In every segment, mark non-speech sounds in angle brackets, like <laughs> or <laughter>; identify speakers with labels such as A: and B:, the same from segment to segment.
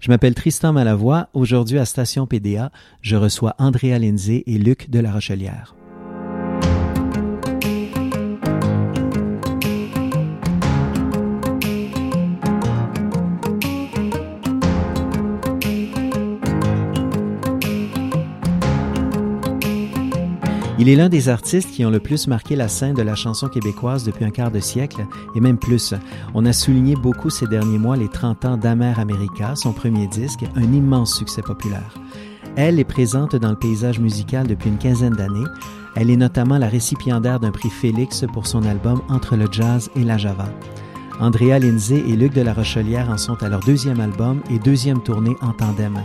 A: Je m'appelle Tristan Malavoie. Aujourd'hui à Station PDA, je reçois Andrea Lindsay et Luc de la Rochelière. Il est l'un des artistes qui ont le plus marqué la scène de la chanson québécoise depuis un quart de siècle, et même plus. On a souligné beaucoup ces derniers mois les 30 ans d'Amer America, son premier disque, un immense succès populaire. Elle est présente dans le paysage musical depuis une quinzaine d'années. Elle est notamment la récipiendaire d'un prix Félix pour son album Entre le jazz et la java. Andrea Lindsay et Luc de la Rochelière en sont à leur deuxième album et deuxième tournée en tandem.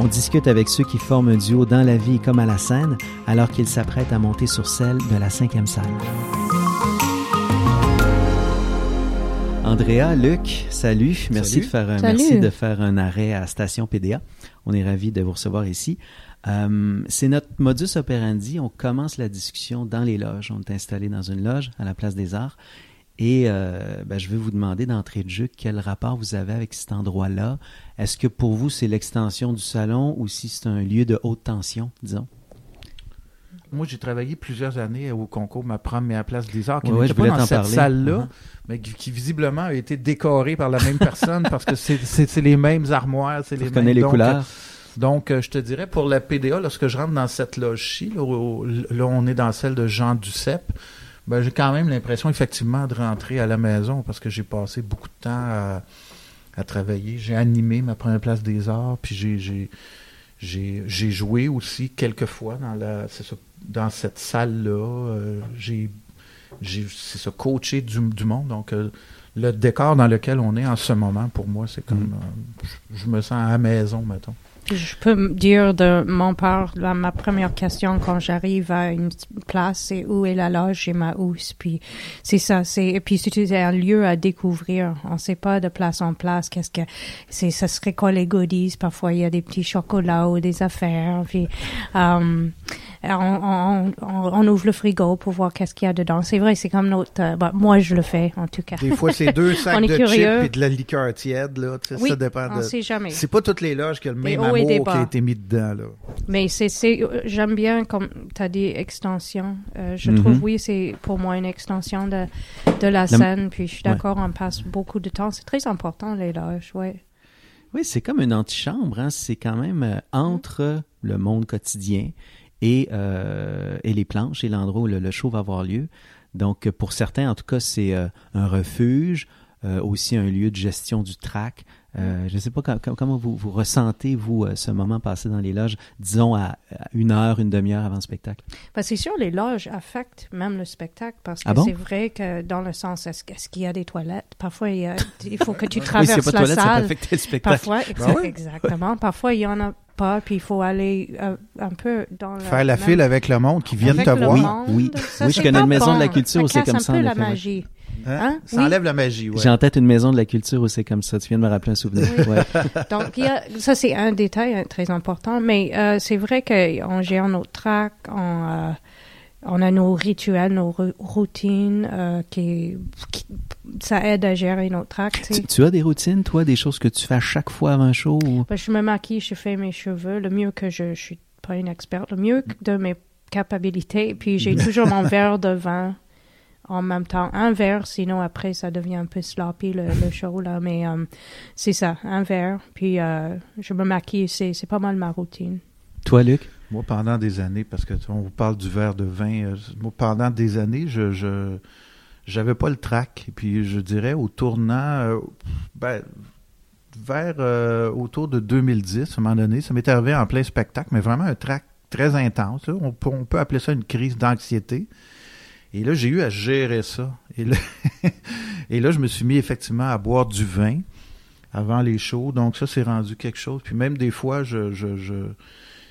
A: On discute avec ceux qui forment un duo dans la vie comme à la scène, alors qu'ils s'apprêtent à monter sur celle de la cinquième salle. Andrea, Luc, salut. Merci de faire un, merci de faire un arrêt à Station PDA. On est ravis de vous recevoir ici. Euh, c'est notre modus operandi. On commence la discussion dans les loges. On est installé dans une loge à la Place des Arts. Et euh, ben, je vais vous demander d'entrée de jeu quel rapport vous avez avec cet endroit-là? Est-ce que pour vous c'est l'extension du salon ou si c'est un lieu de haute tension, disons?
B: Moi, j'ai travaillé plusieurs années au concours Ma première place des arts, qui n'était pas dans cette salle-là, uh-huh. mais qui, visiblement a été décorée par la même personne parce que c'est les mêmes armoires, c'est les mêmes...
A: les couleurs.
B: Donc, euh, je te dirais, pour la PDA, lorsque je rentre dans cette loge-ci, là, là, on est dans celle de Jean Duceppe, ben, j'ai quand même l'impression, effectivement, de rentrer à la maison parce que j'ai passé beaucoup de temps à, travailler. J'ai animé ma première place des arts, puis j'ai, j'ai, joué aussi quelques fois dans, la, dans cette salle-là. Euh, j'ai, c'est ça, coaché du, du monde. Donc, euh, le décor dans lequel on est en ce moment, pour moi, c'est comme. Mm. Euh, je, me sens à la maison, mettons.
C: Je peux me dire de mon part, ma première question quand j'arrive à une place, c'est où est la loge et ma housse. Puis c'est ça, c'est et puis c'est un lieu à découvrir. On sait pas de place en place. Qu'est-ce que c'est Ça serait quoi les goodies? Parfois il y a des petits chocolats ou des affaires. Puis um, on, on, ouvre le frigo pour voir qu'est-ce qu'il y a dedans. C'est vrai, c'est comme notre. Euh, bah, moi, je le fais en tout cas.
B: Des fois, c'est deux <laughs> sacs de chips et de la liqueur tiède là.
C: Oui,
B: ça dépend.
C: On sait jamais.
B: C'est pas toutes les loges qui ont le même amour qui a été mis dedans là.
C: Mais c'est, euh, j'aime bien comme tu as dit extension. Euh, je trouve mm-hmm. oui, c'est pour moi une extension de de la scène. Puis je suis d'accord, on passe beaucoup de temps. C'est très important les loges, ouais.
A: Oui, c'est comme une antichambre. Hein? C'est quand même entre le monde quotidien et, euh, et les planches et l'endroit où le, show va avoir lieu. Donc, pour certains, en tout cas, c'est euh, un refuge, euh, aussi un lieu de gestion du track. je ne sais pas comment vous, vous ressentez, vous, ce moment passé dans les loges, disons à, une heure, une demi-heure avant le spectacle?
C: Ben, c'est sûr, les loges affectent même le spectacle parce que ah c'est vrai que dans le sens, est-ce, qu'il y a des toilettes? Parfois, il, faut que tu <laughs> traverses oui, pas la toilette, salle. Ça peut affecter le spectacle. Parfois, ah <laughs> exactement. Parfois, il y en a pas, puis il faut aller euh, un peu dans le
B: Faire la file avec le monde qui vient te voir.
A: Oui, oui. oui je connais une maison de la culture où c'est comme ça.
C: un peu la magie.
B: Hein? Hein? Ça enlève la magie,
A: J'ai en tête une maison de la culture où c'est comme ça. Tu viens de me rappeler un souvenir. <laughs>
C: Donc, ça, c'est un détail hein, très important. Mais euh, c'est vrai qu'on gère nos tracks, on, euh, on a nos rituels, nos routines euh, qui, ça aide à gérer notre tract.
A: Tu, as des routines, toi, des choses que tu fais à chaque fois avant un show?
C: Ben, je me maquille, je fais mes cheveux, le mieux que je, je suis pas une experte, le mieux de mes capacités. Puis j'ai toujours mon <laughs> verre de vin en même temps. Un verre, sinon après ça devient un peu sloppy le, show là. Mais euh, c'est ça, un verre. Puis euh, je me maquille, c'est pas mal ma routine.
A: Toi, Luc?
B: Moi, pendant des années, parce que on vous parle du verre de vin, euh, moi, pendant des années, je, je j'avais pas le trac. Et puis, je dirais, au tournant, euh, ben, vers euh, autour de 2010, à un moment donné, ça m'est arrivé en plein spectacle, mais vraiment un trac très intense. On, peut, on peut appeler ça une crise d'anxiété. Et là, j'ai eu à gérer ça. Et là, <laughs> et là, je me suis mis effectivement à boire du vin avant les shows. Donc ça, c'est rendu quelque chose. Puis même des fois, je, je, je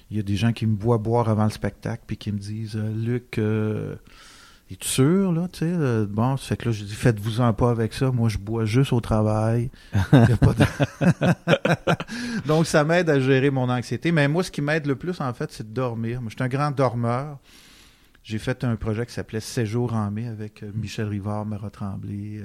B: il y a des gens qui me voient boire avant le spectacle puis qui me disent euh, Luc, euh, es-tu sûr, là, tu sais? Euh, bon, ça fait que là, je dis faites-vous-en pas avec ça. Moi, je bois juste au travail. <laughs> Donc, ça m'aide à gérer mon anxiété. Mais moi, ce qui m'aide le plus, en fait, c'est de dormir. Moi, je suis un grand dormeur. J'ai fait un projet qui s'appelait Séjour en mai avec Michel Rivard, Mara Tremblay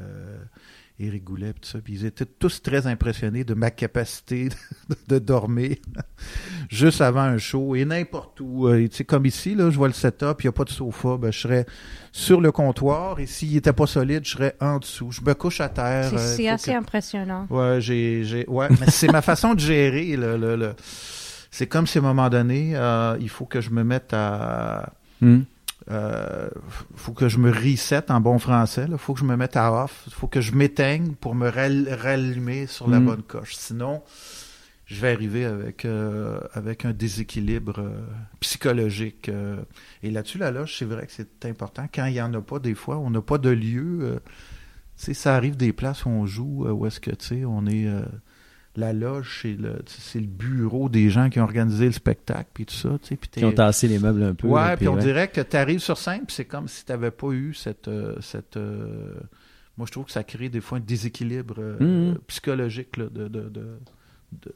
B: Éric Goulet, tout ça. Puis ils étaient tous très impressionnés de ma capacité <laughs> de, dormir <laughs> juste avant un show et n'importe où. Euh, tu sais, comme ici, là, je vois le setup, il n'y a pas de sofa, ben, je serais sur le comptoir et s'il n'était pas solide, je serais en dessous. Je me couche à terre.
C: C'est euh, assez impressionnant.
B: Ouais, j'ai, j'ai, ouais, mais c'est ma façon de gérer le, le, c'est comme si à un moment donné, euh, il faut que je me mette à, hmm euh, faut que je me reset en bon français. Il faut que je me mette à off. Il faut que je m'éteigne pour me rallumer sur la mm. bonne coche. Sinon, je vais arriver avec, euh, avec un déséquilibre euh, psychologique. Et là-dessus, la loge, c'est vrai que c'est important. Quand il n'y en a pas, des fois, on n'a pas de lieu. ça arrive des places où on joue, où est-ce que, tu sais, on est la loge, c'est le, c'est le bureau des gens qui ont organisé le spectacle, puis tout ça. Tu
A: qui ont tassé les meubles un peu.
B: Ouais, puis on dirait que tu arrives sur scène, puis c'est comme si tu n'avais pas eu cette... Euh, cette euh, moi, je trouve que ça crée des fois un déséquilibre euh, mm-hmm. psychologique de, de, de,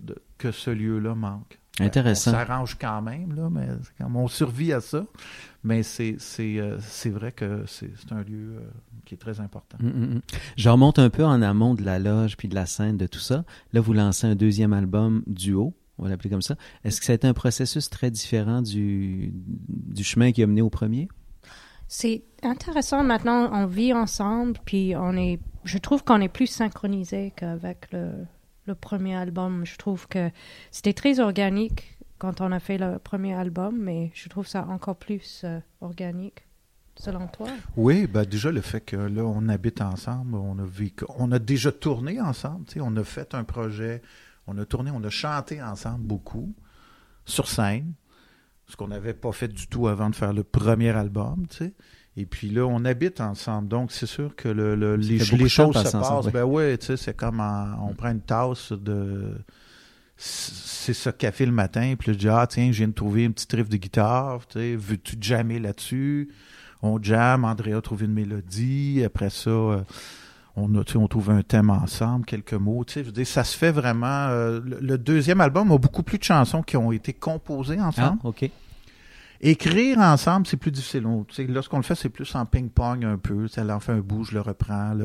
B: de, que ce lieu-là manque.
A: Intéressant.
B: On s'arrange quand même, là, mais on survit à ça. Mais c'est, c'est, euh, c'est vrai que c'est, c'est un lieu euh, qui est très important. Mm,
A: mm, mm. Je remonte un peu en amont de la loge puis de la scène, de tout ça. Là, vous lancez un deuxième album duo, on va l'appeler comme ça. Est-ce que ça a été un processus très différent du, du chemin qui a mené au premier?
C: C'est intéressant. Maintenant, on vit ensemble, puis on est. Je trouve qu'on est plus synchronisé qu'avec le, le premier album. Je trouve que c'était très organique quand on a fait le premier album, mais je trouve ça encore plus euh, organique. Selon toi?
B: Oui, ben déjà le fait que là, on habite ensemble, on a vécu, on a déjà tourné ensemble, on a fait un projet, on a tourné, on a chanté ensemble beaucoup sur scène, ce qu'on n'avait pas fait du tout avant de faire le premier album, tu sais. Et puis là, on habite ensemble. Donc, c'est sûr que le, les, choses se passent. Ben oui, tu sais, c'est comme on prend une tasse de. C'est ce café le matin, puis là, je dis, ah, tiens, je viens de trouver une petite riff de guitare, tu sais, veux-tu jammer là-dessus? On jamme, Andrea a trouvé une mélodie, après ça, euh, on, a, on trouve un thème ensemble, quelques mots, tu sais, je veux dire, ça se fait vraiment. Euh, le, deuxième album a beaucoup plus de chansons qui ont été composées ensemble.
A: Ah, OK.
B: Écrire ensemble, c'est plus difficile. Lorsqu'on le fait, c'est plus en ping-pong un peu. Elle en fait un bout, je le reprends.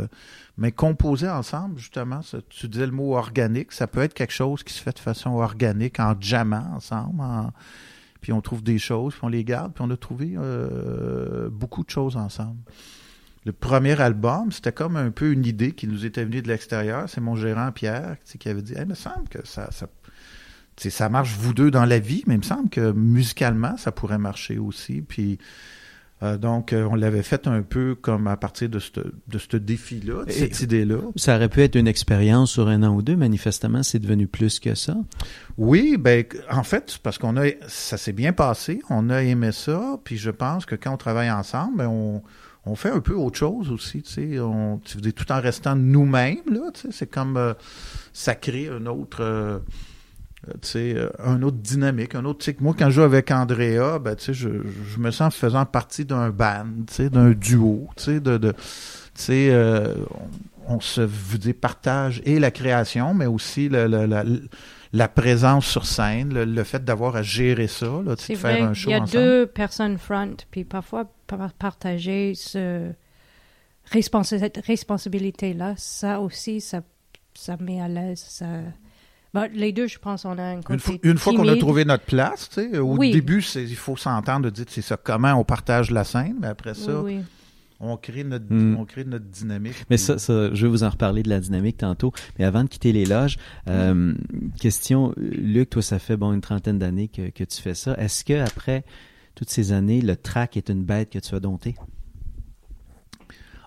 B: Mais composer ensemble, justement, tu disais le mot organique, ça peut être quelque chose qui se fait de façon organique, en jammant ensemble. Puis on trouve des choses, puis on les garde, puis on a trouvé euh, beaucoup de choses ensemble. Le premier album, c'était comme un peu une idée qui nous était venue de l'extérieur. C'est mon gérant Pierre qui avait dit Il me semble que ça ça marche vous deux dans la vie, mais il me semble que musicalement, ça pourrait marcher aussi. Puis euh, donc, euh, on l'avait fait un peu comme à partir de ce de défi-là, de cette idée-là.
A: Ça aurait pu être une expérience sur un an ou deux. Manifestement, c'est devenu plus que ça.
B: Oui, ben en fait, parce qu'on a, ça s'est bien passé. On a aimé ça. Puis je pense que quand on travaille ensemble, ben, on on fait un peu autre chose aussi, tu sais, on, tout en restant nous-mêmes, là, tu sais, c'est comme, euh, ça crée un autre, euh, euh, un autre dynamique, un autre. Moi, quand je joue avec Andrea, ben, tu sais, je, je me sens faisant partie d'un band, tu sais, d'un duo, tu sais, de, de euh, on, se vous dit, partage et la création, mais aussi le, la, la présence sur scène, le, fait d'avoir à gérer ça, là, de faire un show
C: Il y a deux personnes front, puis parfois partager ce responsabilité-là, ça aussi, ça, ça met à l'aise, ça bah, les deux, je pense, on a un côté
B: Une fois, qu'on a trouvé notre place, tu sais, au début, il faut s'entendre de dire, c'est ça, comment on partage la scène, mais après ça, on crée notre, hmm. on crée notre dynamique.
A: Mais ça, ça, je vais vous en reparler de la dynamique tantôt. Mais avant de quitter les loges, euh, question, Luc, toi, ça fait bon une trentaine d'années que, que tu fais ça. Est-ce que après toutes ces années, le track est une bête que tu as dompté?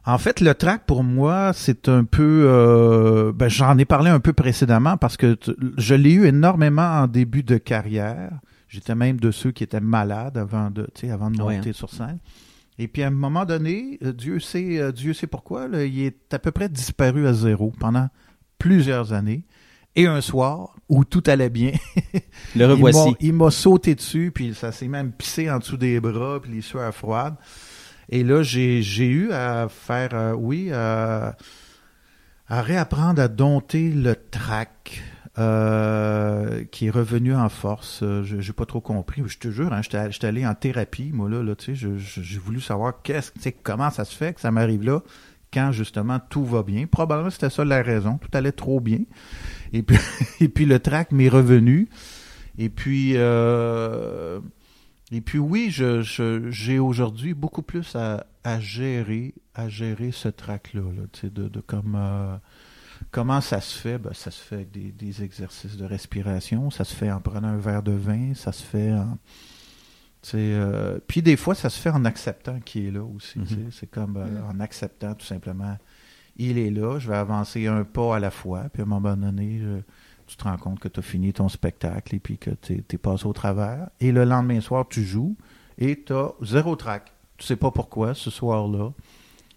B: En fait, le track pour moi, c'est un peu, euh, ben, j'en ai parlé un peu précédemment parce que je l'ai eu énormément en début de carrière. J'étais même de ceux qui étaient malades avant de, avant de monter hein. sur scène. Et puis à un moment donné, euh, Dieu sait, euh, Dieu sait pourquoi, il est à peu près disparu à zéro pendant plusieurs années. Et un soir où tout allait bien,
A: le <laughs> revoici.
B: Il m'a sauté dessus, puis ça s'est même pissé en dessous des bras, puis les sueurs froides. Et là, j'ai eu à faire, euh, oui, euh, à réapprendre à dompter le trac. Euh, qui est revenu en force. Je n'ai pas trop compris. Je te jure, hein, j'étais allé en thérapie, moi, là, là tu sais, j'ai voulu savoir qu'est-ce, comment ça se fait que ça m'arrive là. quand justement tout va bien, probablement c'était ça la raison, tout allait trop bien. Et puis, <laughs> et puis le track m'est revenu. Et puis, euh, et puis oui, je, je- j'ai aujourd'hui beaucoup plus à, à gérer, à gérer ce track-là, là, tu sais, de, de comme, euh, comment ça se fait? Ben, ça se fait avec des, des exercices de respiration, ça se fait en prenant un verre de vin, ça se fait en, euh, puis des fois, ça se fait en acceptant qu'il est là aussi.
A: Mhm.
B: C'est comme euh,
C: Mhm.
B: en acceptant tout simplement, il est là, je vais avancer un pas à la fois, puis à un moment donné, je- tu te rends compte que tu as fini ton spectacle et puis que tu es passé au travers. Et le lendemain soir, tu joues et tu as zéro track. Tu sais pas pourquoi ce soir-là.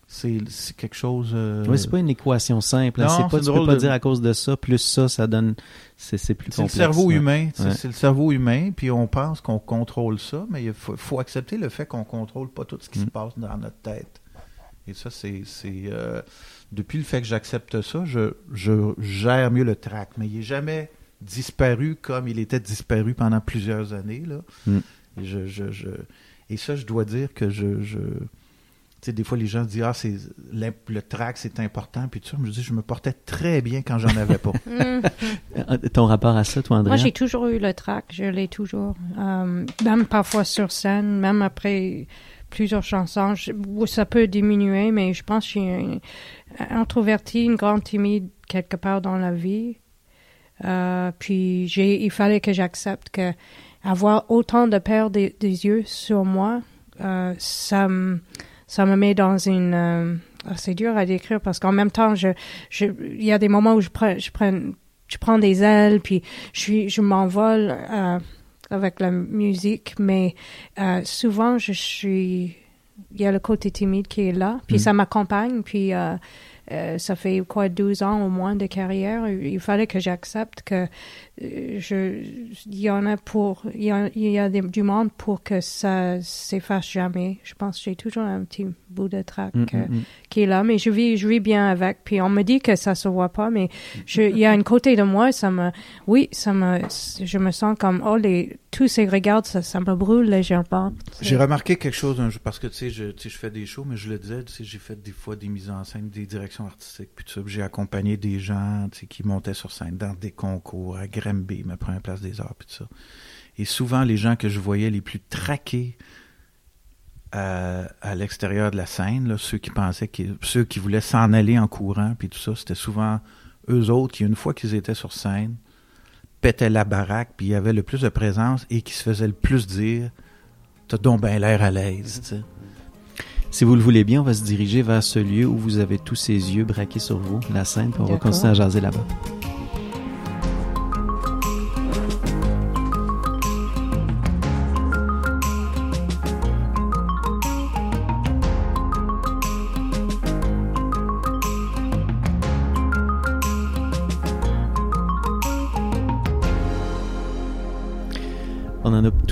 B: C'est quelque chose. euh,
A: Oui, c'est pas une équation simple. hein.
B: Non,
A: C'est pas, tu peux pas
B: de-
A: dire à cause de ça, plus ça, ça donne. C'est plus
B: C'est le
A: complexe.
B: cerveau humain.
A: Ouais.
B: C'est le cerveau humain, puis on pense qu'on contrôle ça, mais il faut, faut accepter le fait qu'on contrôle pas tout ce qui
A: Mm.
B: se passe dans notre tête. Et ça, c'est. Depuis le fait que j'accepte ça, je, je gère mieux le trac. Mais il est jamais disparu comme il était disparu pendant plusieurs années. Là.
A: Mm.
B: Et, je, je, je- et ça, je dois dire que je. je tu sais, des fois, les gens disent Ah, c'est, le trac, c'est important. Puis tout ça, je me dis, je me portais très bien quand j'en avais pas. <laughs>
C: Mm.
A: Euh, Ton rapport à ça, toi, André?
C: Moi, j'ai toujours eu le trac, je l'ai toujours. Euh, même parfois sur scène, même après plusieurs chansons, je- ça peut diminuer, mais je pense que je suis introvertie, une grande timide quelque part dans la vie. Euh, puis j'ai, il fallait que j'accepte que avoir autant de paires des, des yeux sur moi, euh, ça me ça me met dans une euh, ah, c'est dur à décrire parce qu'en même temps je je il y a des moments où je prends je prends je prends des ailes puis je suis je m'envole euh, avec la musique mais euh, souvent je suis il y a le côté timide qui est là puis
A: Mm.
C: ça m'accompagne puis euh, euh, ça fait quoi 12 ans au moins de carrière? Il fallait que j'accepte que euh, je il y en a pour il y a, il y a des- du monde pour que ça s'efface jamais je pense que j'ai toujours un petit bout de trac
A: Mm,
C: euh,
A: mm, mm.
C: qui est là, mais je vis, je vis bien avec. Puis on me dit que ça se voit pas, mais je, il y a un côté de moi, ça me, oui, ça me, je me sens comme, oh, les, tous ces regards, ça, ça me brûle légèrement.
B: J'ai remarqué quelque chose un jour, parce que tu sais, je, tu sais, je fais des shows, mais je le disais, tu sais, j'ai fait des fois des mises en scène, des directions artistiques, puis tout J'ai accompagné des gens qui montaient sur scène dans des concours, à Granby, ma première place des arts, puis tout ça. Et souvent, les gens que je voyais les plus traqués à, à l'extérieur de la scène, ceux qui voulaient s'en aller en courant, puis tout ça, c'était souvent eux autres qui, une fois qu'ils étaient sur scène, pétaient la baraque, puis il y avait le plus de présence et qui se faisaient le plus dire T'as donc bien l'air à l'aise.
A: Si vous le voulez bien, on va se diriger vers ce lieu où vous avez tous ces yeux braqués sur vous, la scène, puis on va continuer à jaser là-bas.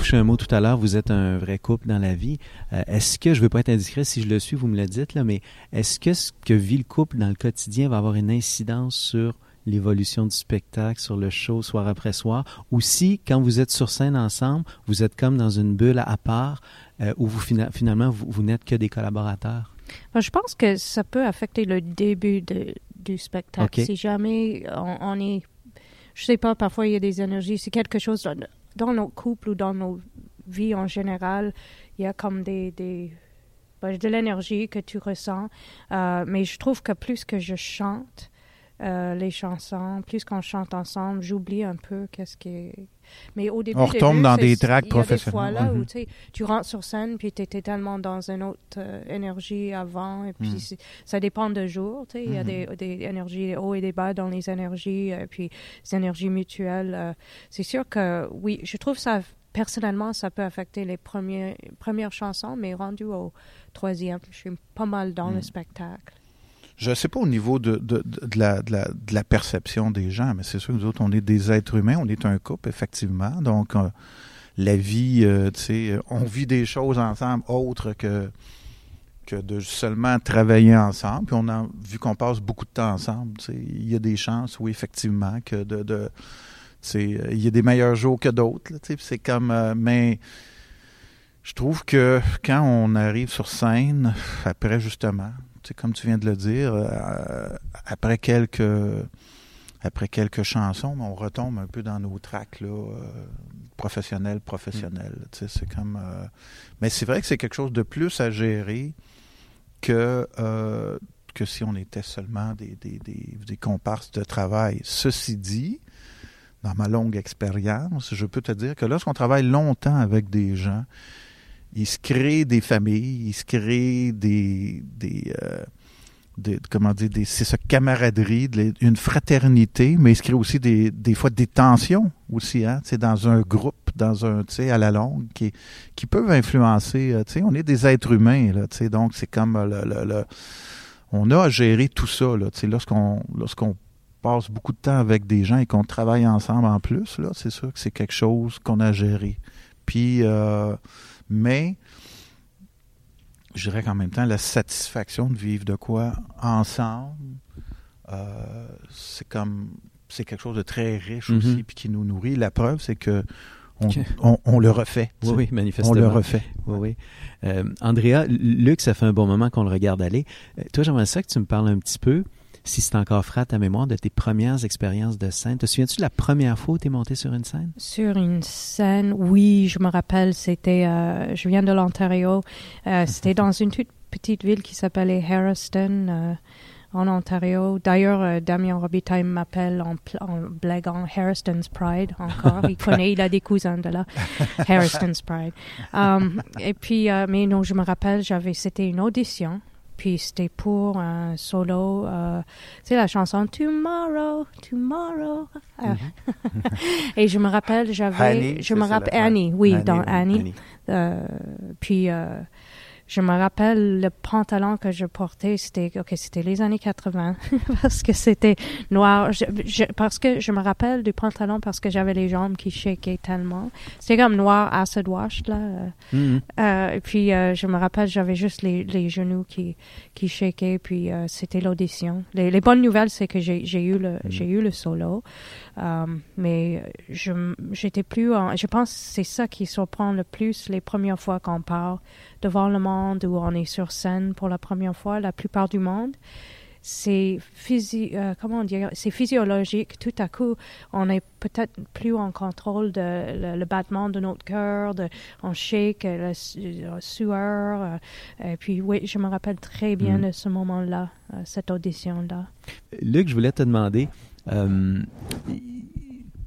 A: Touché un mot tout à l'heure. Vous êtes un vrai couple dans la vie. Euh, est-ce que, je ne veux pas être indiscret, si je le suis, vous me le dites, là, mais est-ce que ce que vit le couple dans le quotidien va avoir une incidence sur l'évolution du spectacle, sur le show soir après soir, ou si, quand vous êtes sur scène ensemble, vous êtes comme dans une bulle à part, euh, où vous, fina- finalement, vous, vous n'êtes que des collaborateurs?
C: Moi, je pense que ça peut affecter le début de, du spectacle. Si jamais on, on est, je sais pas, parfois il y a des énergies. C'est quelque chose dans, nos couples ou dans nos vies en général. Il y a comme des, des ben, de l'énergie que tu ressens. Euh, mais je trouve que plus que je chante euh, les chansons, plus qu'on chante ensemble, j'oublie un peu qu'est-ce qui est. Mais au début,
B: On retombe
C: début,
B: dans des tracks
C: des
B: professionnels.
C: fois là où
B: Mhm.
C: tu rentres sur scène puis tu étais tellement dans une autre euh, énergie avant et puis
B: Mhm.
C: ça dépend de jour, il y a
B: Mhm.
C: des, des énergies hauts et des bas dans les énergies euh, puis les énergies mutuelles. euh, c'est sûr que oui, je trouve ça personnellement ça peut affecter les premiers, premières chansons mais rendu au troisième, je suis pas mal dans le spectacle.
B: Je sais pas au niveau de, de, la, de, la, de la perception des gens, mais c'est sûr que nous autres, on est des êtres humains, on est un couple, effectivement. Donc, euh, la vie, euh, tu sais, on vit des choses ensemble autres que, que de seulement travailler ensemble. Puis, on a vu qu'on passe beaucoup de temps ensemble. Tu sais, il y a des chances, oui, effectivement, que de. de il y a des meilleurs jours que d'autres. tu sais, C'est comme. euh, mais. Je trouve que quand on arrive sur scène, après justement, comme tu viens de le dire, après quelques après quelques chansons, on retombe un peu dans nos tracks là, professionnels, professionnels. C'est comme, mais c'est vrai que c'est quelque chose de plus à gérer que que si on était seulement des, des, des, comparses de travail. Ceci dit, dans ma longue expérience, je peux te dire que lorsqu'on travaille longtemps avec des gens, il se crée des familles, il se crée des, des, euh, comment dire, c'est ce camaraderie, une fraternité, mais il se crée aussi des, des fois des tensions aussi, hein, dans un groupe, dans un, tu sais, à la longue, qui, qui peuvent influencer, euh, tu sais, on est des êtres humains, là, tu sais, donc c'est comme le, le on a à gérer tout ça. Là, lorsqu'on lorsqu'on passe beaucoup de temps avec des gens et qu'on travaille ensemble en plus, là, c'est sûr que c'est quelque chose qu'on a à gérer. Puis, euh, mais je dirais qu'en même temps, la satisfaction de vivre de quoi ensemble, euh, c'est comme c'est quelque chose de très riche mm-hmm. aussi, puis qui nous nourrit. La preuve, c'est que on, le refait.
A: Oui, oui, manifestement.
B: On le refait.
A: Oui, oui. Euh, Andrea, Luc, ça fait un bon moment qu'on le regarde aller. Euh, toi, j'aimerais ça que tu me parles un petit peu, si c'est encore frais à ta mémoire, de tes premières expériences de scène. Te souviens-tu de la première fois où tu es monté sur une scène?
C: Sur une scène, oui, je me rappelle, c'était, euh, je viens de l'Ontario, c'était <laughs> dans une toute petite ville qui s'appelait Harriston en Ontario. D'ailleurs, euh, Damien Robitaille m'appelle en, en, blaguant Harriston's Pride encore. Il <laughs> connaît, il a des cousins de là. Harriston's Pride. <laughs> Um, et puis, euh, mais non, je me rappelle, j'avais, c'était une audition. Puis c'était pour un solo, euh, c'est la chanson Tomorrow, Tomorrow. Mm-hmm. <laughs> et je me rappelle, j'avais, je me rappelle Annie, oui, dans Annie. Annie. puis je me rappelle le pantalon que je portais, c'était ok, c'était les années 80 <laughs> parce que c'était noir. parce que je me rappelle du pantalon parce que j'avais les jambes qui shakaient tellement. C'était comme noir acid wash là. Mm-hmm. Euh, et puis euh, je me rappelle, j'avais juste les, les genoux qui qui shakaient. Puis euh, c'était l'audition. Les, les, bonnes nouvelles, c'est que j'ai eu le mm-hmm. j'ai eu le solo. Um, mais je j'étais plus je pense c'est ça qui surprend le plus les premières fois qu'on part devant le monde où on est sur scène pour la première fois la plupart du monde c'est euh, comment dire c'est physiologique tout à coup on est peut-être plus en contrôle de le, battement de notre cœur de on shake la, sueur euh, et puis oui je me rappelle très bien mm. de ce moment là euh, cette audition là
A: Luc je voulais te demander euh,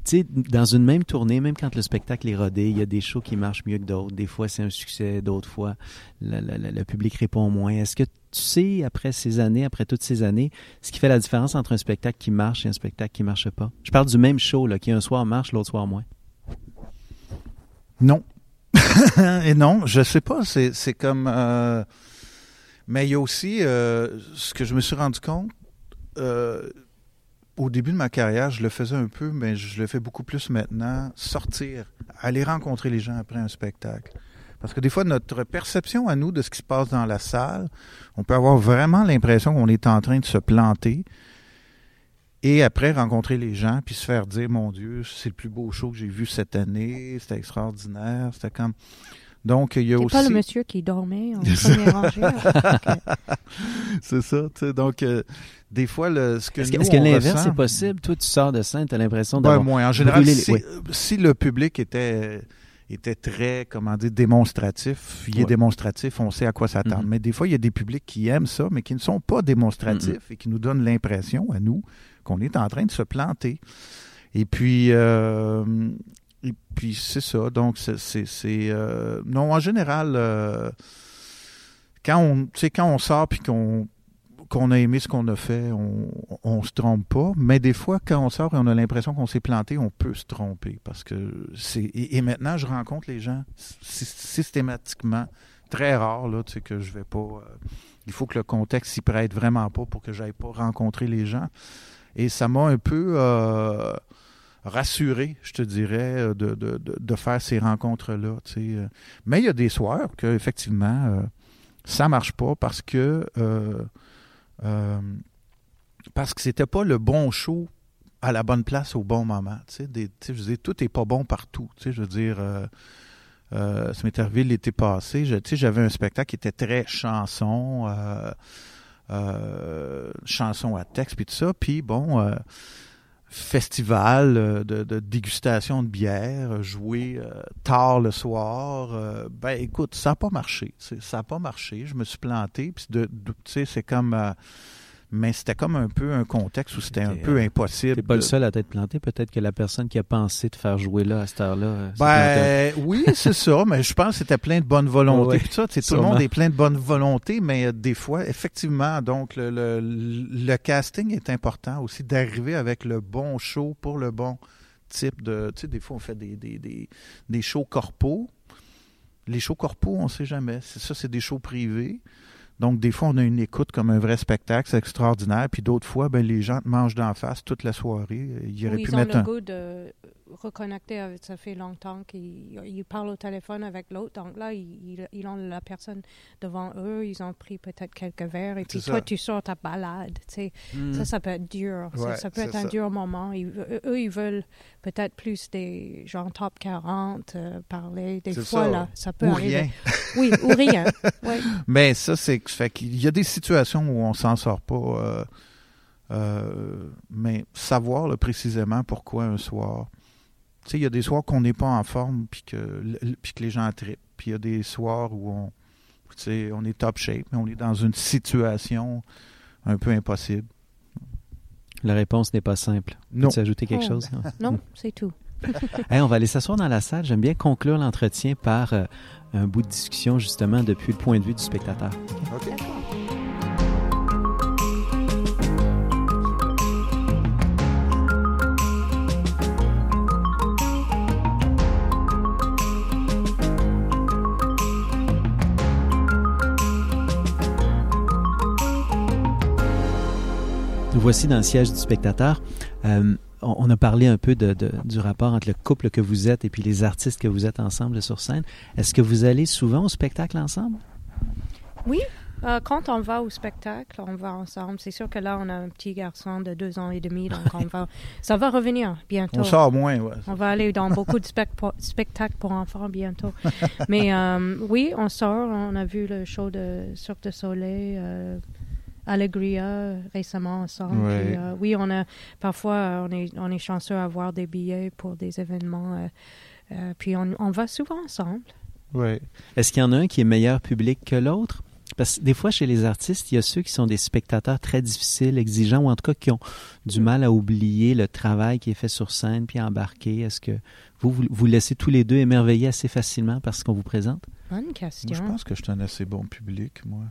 A: tu sais, dans une même tournée, même quand le spectacle est rodé, il y a des shows qui marchent mieux que d'autres. Des fois, c'est un succès, d'autres fois, le, public répond moins. Est-ce que tu sais, après ces années, après toutes ces années, ce qui fait la différence entre un spectacle qui marche et un spectacle qui marche pas? Je parle du même show, qui un soir marche, l'autre soir moins.
B: Non. <laughs> et non, je sais pas. C'est comme... Euh, mais il y a aussi euh, ce que je me suis rendu compte... Euh, au début de ma carrière, je le faisais un peu, mais je le fais beaucoup plus maintenant. Sortir, aller rencontrer les gens après un spectacle. Parce que des fois, notre perception à nous de ce qui se passe dans la salle, on peut avoir vraiment l'impression qu'on est en train de se planter. Et après, rencontrer les gens, puis se faire dire, mon Dieu, c'est le plus beau show que j'ai vu cette année, c'était extraordinaire, c'était comme... Donc, il y a aussi.
C: pas le monsieur qui dormait en <laughs> première rangée.
B: c'est ça, tu sais. Donc, euh, des fois, le, ce que
A: Est-ce que, l'inverse est possible? Toi, tu sors de scène, tu as l'impression
B: ben, moi, en général, si, le public était était très, comment dire, démonstratif. Il est démonstratif, on sait à quoi s'attendre. Mm-hmm. Mais des fois, il y a des publics qui aiment ça, mais qui ne sont pas démonstratifs mm-hmm. et qui nous donnent l'impression, à nous, qu'on est en train de se planter. Et puis, euh, et puis c'est ça. Donc, c'est. Euh, non, en général, euh, quand, on, quand on sort puis qu'on qu'on a aimé ce qu'on a fait, on, on se trompe pas. Mais des fois, quand on sort et on a l'impression qu'on s'est planté, on peut se tromper. Parce que c'est. Et, maintenant, je rencontre les gens systématiquement. Très rare, là, tu sais, que je vais pas. Euh, il faut que le contexte s'y prête vraiment pas pour que j'aille pas rencontrer les gens. Et ça m'a un peu rassuré, je te dirais, euh, de, faire ces rencontres-là. Euh. Mais il y a des soirs que effectivement euh, ça marche pas parce que c'était pas le bon show à la bonne place au bon moment. Des, je veux tout n'est pas bon partout. Je veux dire, ce m'est arrivé l'été passé. J'avais un spectacle qui était très chanson. chansons à texte, puis tout ça. Puis bon, festival euh, de, de, dégustation de bière, jouer tard le soir. ben écoute, ça n'a pas marché. Ça n'a pas marché. Je me suis planté. Puis de, tu sais, c'est comme mais c'était comme un peu un contexte où c'était un peu euh, impossible.
A: T'es pas le seul à t'être planté. Peut-être que la personne qui a pensé de faire jouer là à cette heure-là. Euh,
B: ben oui, c'est ça. Mais je pense que c'était plein de bonne volonté. tout, ça, tout le monde est plein de bonne volonté, mais euh, des fois, effectivement, donc le, le, casting est important aussi d'arriver avec le bon show pour le bon type de. Tu sais, des fois, on fait des, des, des, des shows corpaux. Les shows corpaux, on ne sait jamais. Ça, c'est des shows privés. Donc, des fois, on a une écoute comme un vrai spectacle, c'est extraordinaire. Puis d'autres fois, ben, les gens te mangent d'en face toute la soirée.
C: Il aurait pu ils ont le goût de reconnecter avec, ça fait longtemps qu'ils parlent au téléphone avec l'autre. Donc là, ils, ils, ont la personne devant eux, ils ont pris peut-être quelques verres. Et puis toi, tu sors ta balade. Tu sais. Hmm. Ça, ça peut être dur. ça, peut être un dur moment. eux, ils veulent peut-être plus des gens top 40 euh, parler. Des fois, là, ça peut
B: ou
C: arriver.
B: Rien.
C: Oui, ou rien. <laughs>
B: Mais ça, c'est fait qu'il y a des situations où on s'en sort pas. Euh, euh, mais savoir précisément pourquoi un soir. Tu sais, il y a des soirs qu'on n'est pas en forme puis que, puis que les gens trippent. Puis il y a des soirs où on, on est top shape, mais on est dans une situation un peu impossible.
A: La réponse n'est pas simple.
B: Non.
A: Peux-tu ajouter quelque oh. chose? <laughs>
C: Non, c'est tout. <laughs>
A: on va aller s'asseoir dans la salle. J'aime bien conclure l'entretien par euh, un bout de discussion, justement, depuis le point de vue du spectateur.
B: OK.
A: Nous voici dans le siège du spectateur. Euh, on, a parlé un peu de, du rapport entre le couple que vous êtes et puis les artistes que vous êtes ensemble sur scène. Est-ce que vous allez souvent au spectacle ensemble?
C: Oui. Euh, quand on va au spectacle, on va ensemble. C'est sûr que là, on a un petit garçon de deux ans et demi, donc on <laughs> va, ça va revenir bientôt.
B: On sort moins, ouais.
C: On va aller dans beaucoup de spectacles pour enfants bientôt. <laughs> Mais euh, oui, on sort. On a vu le show de Cirque du Soleil. Euh, Allegria récemment ensemble. Euh, oui, on a parfois euh, on est on est chanceux à avoir des billets pour des événements. Euh, puis on, on, va souvent ensemble.
A: Oui. Est-ce qu'il y en a un qui est meilleur public que l'autre? Parce que des fois, chez les artistes, il y a ceux qui sont des spectateurs très difficiles, exigeants, ou en tout cas qui ont du mal à oublier le travail qui est fait sur scène puis embarquer. Est-ce que vous, vous, vous laissez tous les deux émerveiller assez facilement par ce qu'on vous présente?
C: Bonne question.
B: je pense que je suis un assez bon public, moi.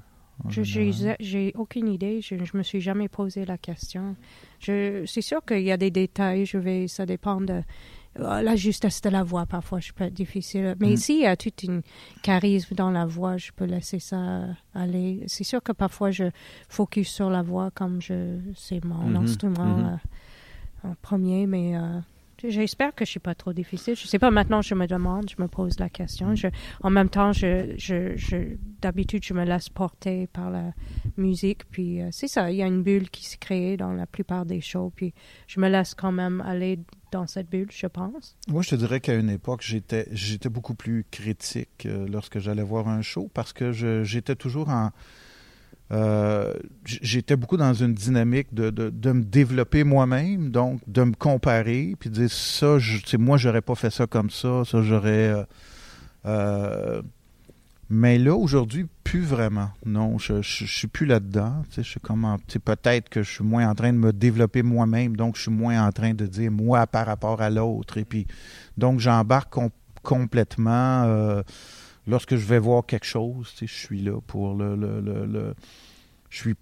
C: J'ai aucune idée. Je, je me suis jamais posé la question. C'est sûr qu'il y a des détails. Je vais, ça dépend de euh, la justesse de la voix. Parfois, je peux être difficile. Mais mm. ici, il y a toute une charisme dans la voix. Je peux laisser ça aller. C'est sûr que parfois, je focus sur la voix comme je c'est mon mm-hmm. instrument mm-hmm. Euh, en premier, mais euh, J'espère que je suis pas trop difficile. Je sais pas. Maintenant, je me demande, je me pose la question. Je, en même temps, je, je, je d'habitude, je me laisse porter par la musique. Puis euh, c'est ça. Il y a une bulle qui s'est créée dans la plupart des shows. Puis je me laisse quand même aller dans cette bulle, je pense.
B: Moi, je te dirais qu'à une époque, j'étais, j'étais beaucoup plus critique euh, lorsque j'allais voir un show parce que j'étais toujours en euh, j'étais beaucoup dans une dynamique de, de, me développer moi-même, donc de me comparer, puis de dire ça, je, moi, j'aurais pas fait ça comme ça, ça, j'aurais. Euh, euh, mais là, aujourd'hui, plus vraiment. Non, je, je, suis plus là-dedans. Je suis peut-être que je suis moins en train de me développer moi-même, donc je suis moins en train de dire moi par rapport à l'autre. Et puis, donc j'embarque complètement lorsque je vais voir quelque chose, je suis là pour le, le, le, je suis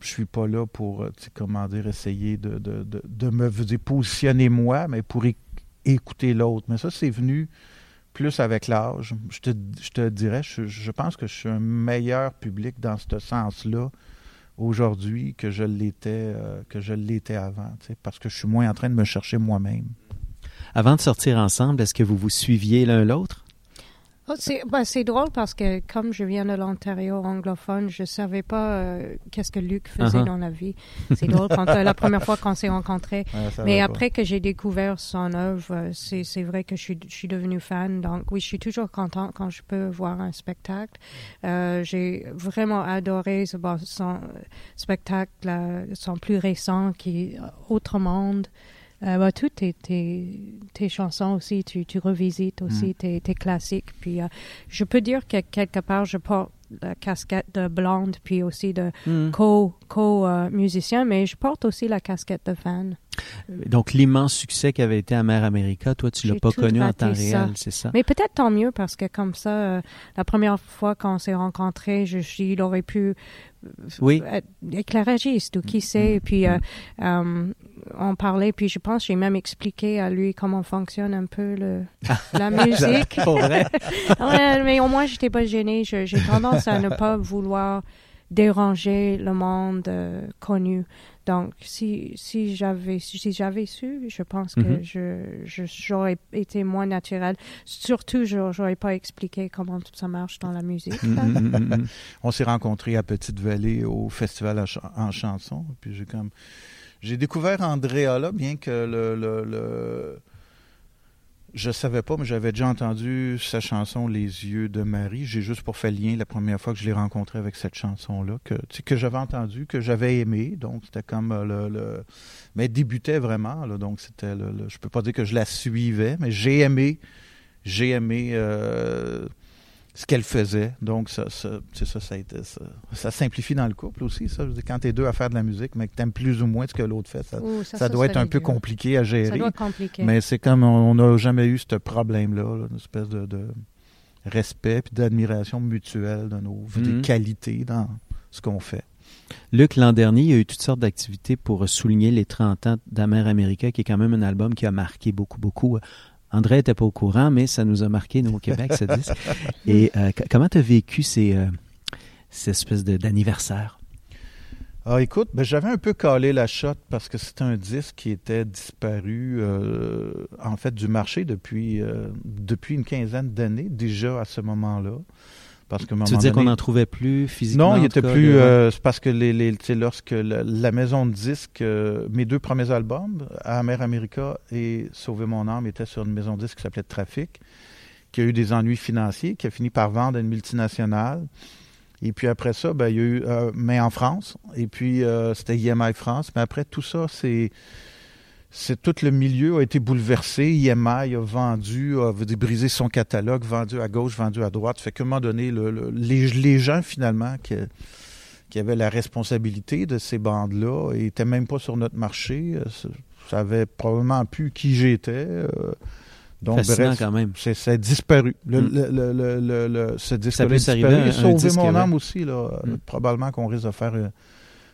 B: je suis pas là pour, euh, comment dire, essayer de, de, de, me positionner moi, mais pour écouter l'autre. Mais ça, c'est venu plus avec l'âge. Je te, je te dirais, je, je, pense que je suis un meilleur public dans ce sens-là aujourd'hui que je l'étais euh, que je l'étais avant, parce que je suis moins en train de me chercher moi-même.
A: Avant de sortir ensemble, est-ce que vous vous suiviez l'un l'autre?
C: Oh, C'est bah, c'est drôle parce que comme je viens de l'Ontario anglophone, je savais pas euh, qu'est-ce que Luc faisait
A: Uh-huh.
C: dans la vie. C'est drôle quand euh, la première fois qu'on s'est rencontrés.
B: Ouais,
C: Mais
B: pas.
C: après que j'ai découvert son œuvre, euh, c'est vrai que je suis, je suis devenue fan. Donc oui, je suis toujours contente quand je peux voir un spectacle. Euh, j'ai vraiment adoré ce- bon, son spectacle, son plus récent qui est Autre Monde. Euh, bah, toutes tes, tes, tes chansons aussi, tu, tu revisites aussi
B: Mm.
C: tes, tes classiques. Puis euh, je peux dire que quelque part, je porte la casquette de blonde, puis aussi de
A: Hmm.
C: co, co euh, musicien, mais je porte aussi la casquette de fan.
A: Donc, l'immense succès qu'avait été Amer America, toi, tu l'as pas connu en temps
C: ça.
A: réel, c'est ça?
C: Mais peut-être tant mieux parce que comme ça, euh, la première fois qu'on s'est rencontrés, je, je- il aurait pu
A: Oui.
C: être éclairagiste ou qui sait. Et puis euh, euh, on parlait, puis je pense que j'ai même expliqué à lui comment fonctionne un peu le, la musique. <laughs> <laughs> Ouais, mais au moins, j'étais pas gênée. J'ai tendance à ne pas vouloir déranger le monde euh, connu. Donc, si, si j'avais si j'avais su, je pense que
A: Mhm.
C: je, je- j'aurais été moins naturel. Surtout, je j'aurais pas expliqué comment ça marche dans la musique.
A: Hmm, hmm, hmm.
B: On s'est rencontrés à Petite-Vallée au festival ch- en chanson. Puis j'ai comme j'ai découvert Andrea là, bien que le, le, le- je savais pas, mais j'avais déjà entendu sa chanson Les yeux de Marie. J'ai juste pour faire lien la première fois que je l'ai rencontré avec cette chanson là que que j'avais entendu, que j'avais aimé. Donc c'était comme euh, le, le- mais elle débutait vraiment là, donc c'était le, le- je peux pas dire que je la suivais, mais j'ai aimé j'ai aimé euh, ce qu'elle faisait. Donc, ça, ça, c'est ça, ça, a été- ça, ça simplifie dans le couple aussi. Ça. Je veux dire, quand tu es deux à faire de la musique, mais que tu aimes plus ou moins ce que l'autre fait, ça,
C: Ouh,
B: ça,
C: ça,
B: doit
C: ça
B: être un peu
C: dur.
B: compliqué à
C: Ça
B: gérer.
C: doit être compliqué.
B: Mais c'est comme on n'a jamais eu ce problème-là, là, une espèce de, de respect et d'admiration mutuelle de nos des
A: Mhm.
B: qualités dans ce qu'on fait.
A: Luc, l'an dernier, il y a eu toutes sortes d'activités pour souligner les 30 ans d'Amer America, qui est quand même un album qui a marqué beaucoup, beaucoup. André n'était pas au courant, mais ça nous a marqué, nous, au Québec, ce disque. Et euh, comment tu as vécu ces, euh, ces espèces d'anniversaires?
B: Ah, écoute, ben, j'avais un peu calé la shot parce que c'était un disque qui était disparu, euh, en fait, du marché depuis, depuis une quinzaine d'années, déjà à ce moment-là. Parce que,
A: Tu dire qu'on n'en trouvait plus physiquement?
B: Non, il
A: en
B: était
A: cas,
B: plus. euh, c'est parce que les, les, lorsque la, la maison de disques, euh, mes deux premiers albums, Amer America et Sauver mon âme, étaient sur une maison de disques qui s'appelait Trafic, qui a eu des ennuis financiers, qui a fini par vendre à une multinationale. Et puis après ça, ben, il y a eu euh, Mais en France, et puis euh, c'était IMI France. Mais après tout ça, c'est. C'est tout le milieu a été bouleversé. IMI a vendu, a brisé son catalogue, vendu à gauche, vendu à droite. Fait qu'à un moment donné, le- le- les, les gens finalement qui, qui avaient la responsabilité de ces bandes-là n'étaient même pas sur notre marché. Euh, Ça ça avait probablement plus qui j'étais. euh, Donc,
A: Fascinant
B: bref,
A: quand même.
B: disparu. Le,
A: Mm.
B: le, ce
A: Ça
B: a disparu. Sauver mon
A: ouais.
B: âme aussi. Là,
A: Mm.
B: Probablement qu'on risque de faire euh,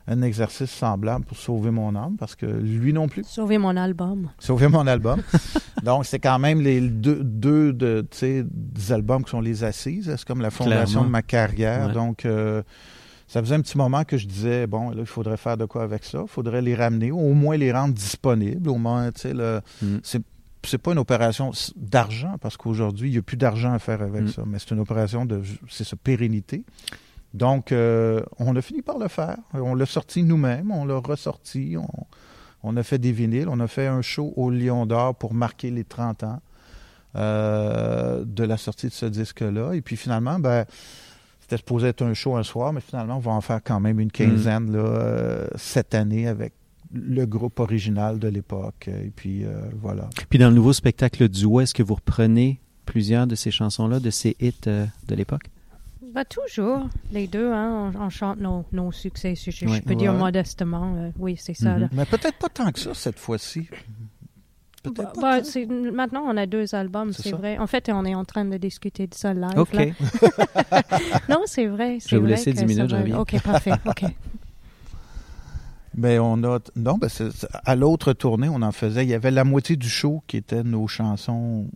B: un exercice semblable pour sauver mon âme, parce que lui non plus.
C: Sauver mon album.
B: Sauver mon album. <laughs> Donc, c'est quand même les deux, deux de, tu sais, des albums qui sont les assises. C'est comme la fondation
A: Clairement.
B: de ma carrière.
A: Ouais.
B: Donc, euh, ça faisait un petit moment que je disais, bon, là, il faudrait faire de quoi avec ça. Il faudrait les ramener, ou au moins les rendre disponibles. Au moins, tu sais,
A: Mm.
B: c'est c'est pas une opération d'argent, parce qu'aujourd'hui, il n'y a plus d'argent à faire avec
A: Mm.
B: ça, mais c'est une opération de, c'est ça, pérennité. Donc, euh, on a fini par le faire. On l'a sorti nous-mêmes, on l'a ressorti, on, a fait des vinyles, on a fait un show au Lion d'Or pour marquer les 30 ans euh, de la sortie de ce disque-là. Et puis finalement, ben, c'était supposé être un show un soir, mais finalement, on va en faire quand même une quinzaine euh, cette année avec le groupe original de l'époque. Et puis voilà.
A: Puis dans le nouveau spectacle duo, est-ce que vous reprenez plusieurs de ces chansons-là, de ces hits de l'époque?
C: Bah, toujours, les deux, hein, on, on chante nos, nos succès. Je, je-
A: Ouais.
C: peux dire modestement, euh, oui, c'est ça.
A: Mhm.
C: là.
B: Mais peut-être pas tant que ça cette fois-ci.
C: Bah, bah, maintenant, on a deux albums,
B: C'est
C: vrai. En fait, on est en train de discuter de ça live.
A: OK.
C: là. <laughs> Non, c'est vrai.
A: Je vais vous laisser
C: que
A: 10
C: ça
A: minutes, je
C: va-
A: reviens.
C: OK, parfait. OK.
B: Ben, on a. Non, ben, à l'autre tournée, on en faisait. Il y avait la moitié du show qui était nos chansons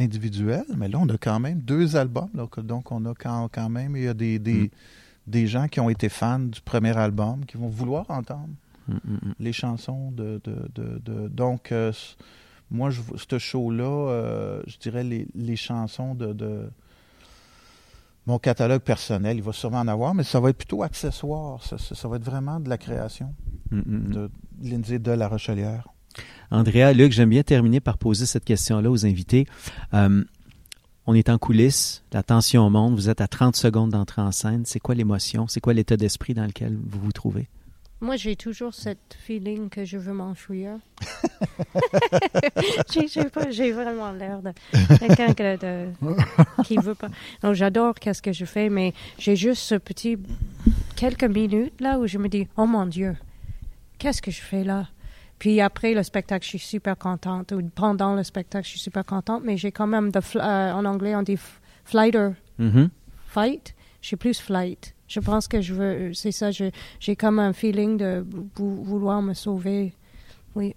B: individuelles, mais là, on a quand même deux albums. là, donc, on a quand, quand même. Il y a des, des,
A: Mm.
B: des gens qui ont été fans du premier album qui vont vouloir entendre
A: Mm, mm,
B: les chansons de. de, de, de- donc, euh, moi, je, ce show-là, euh, je dirais les, les chansons de, de, mon catalogue personnel, il va sûrement en avoir, mais ça va être plutôt accessoire. Ça, ça, ça va être vraiment de la création
A: Mm,
B: de Lindsay de la Rochelière.
A: Andrea, Luc, j'aime bien terminer par poser cette question-là aux invités. Euh, on est en coulisses, la tension monte, vous êtes à 30 secondes d'entrée en scène. C'est quoi l'émotion? C'est quoi l'état d'esprit dans lequel vous vous trouvez?
C: Moi, j'ai toujours cette feeling que je veux m'enfuir. <laughs> j'ai, vraiment l'air de quelqu'un que- de- qui veut pas. Donc, j'adore qu'est-ce que je fais, mais j'ai juste ce petit quelques minutes là où je me dis, oh mon Dieu, qu'est-ce que je fais là? Puis après le spectacle, je suis super contente. Ou pendant le spectacle, je suis super contente, mais j'ai quand même de, euh, en anglais, on dit flighter
A: Mhm.
C: fight, je suis plus flight. Je pense que je veux, c'est ça, j'ai comme un feeling de vou- vouloir me sauver. Oui.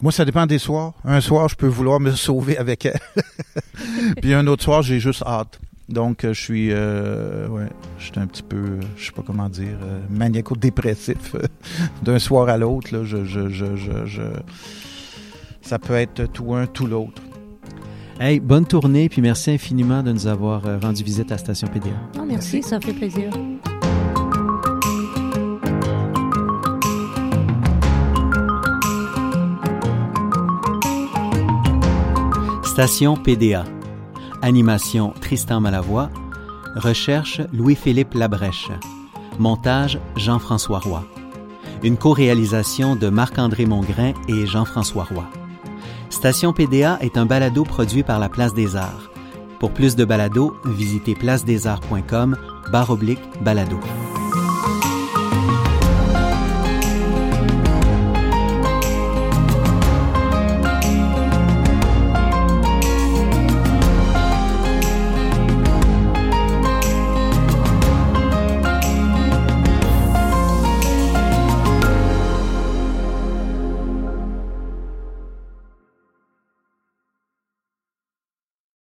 B: Moi, ça dépend des soirs. Un soir, je peux vouloir me sauver avec elle. <laughs> Puis un autre soir, j'ai juste hâte. Donc, euh, je suis, euh, ouais, je suis un petit peu, euh, je sais pas comment dire, euh, maniaco-dépressif. <laughs> D'un soir à l'autre, là, je, je, je, je, je- ça peut être tout un, tout l'autre.
A: Hey, bonne tournée, puis merci infiniment de nous avoir rendu visite à Station PDA.
C: Ah, merci, ça fait plaisir.
A: Station PDA. Animation Tristan Malavoie. Recherche Louis-Philippe Labrèche. Montage Jean-François Roy. Une co-réalisation de Marc-André Mongrain et Jean-François Roy. Station PDA est un balado produit par la Place des Arts. Pour plus de balados, visitez placedesarts.com barre oblique balado.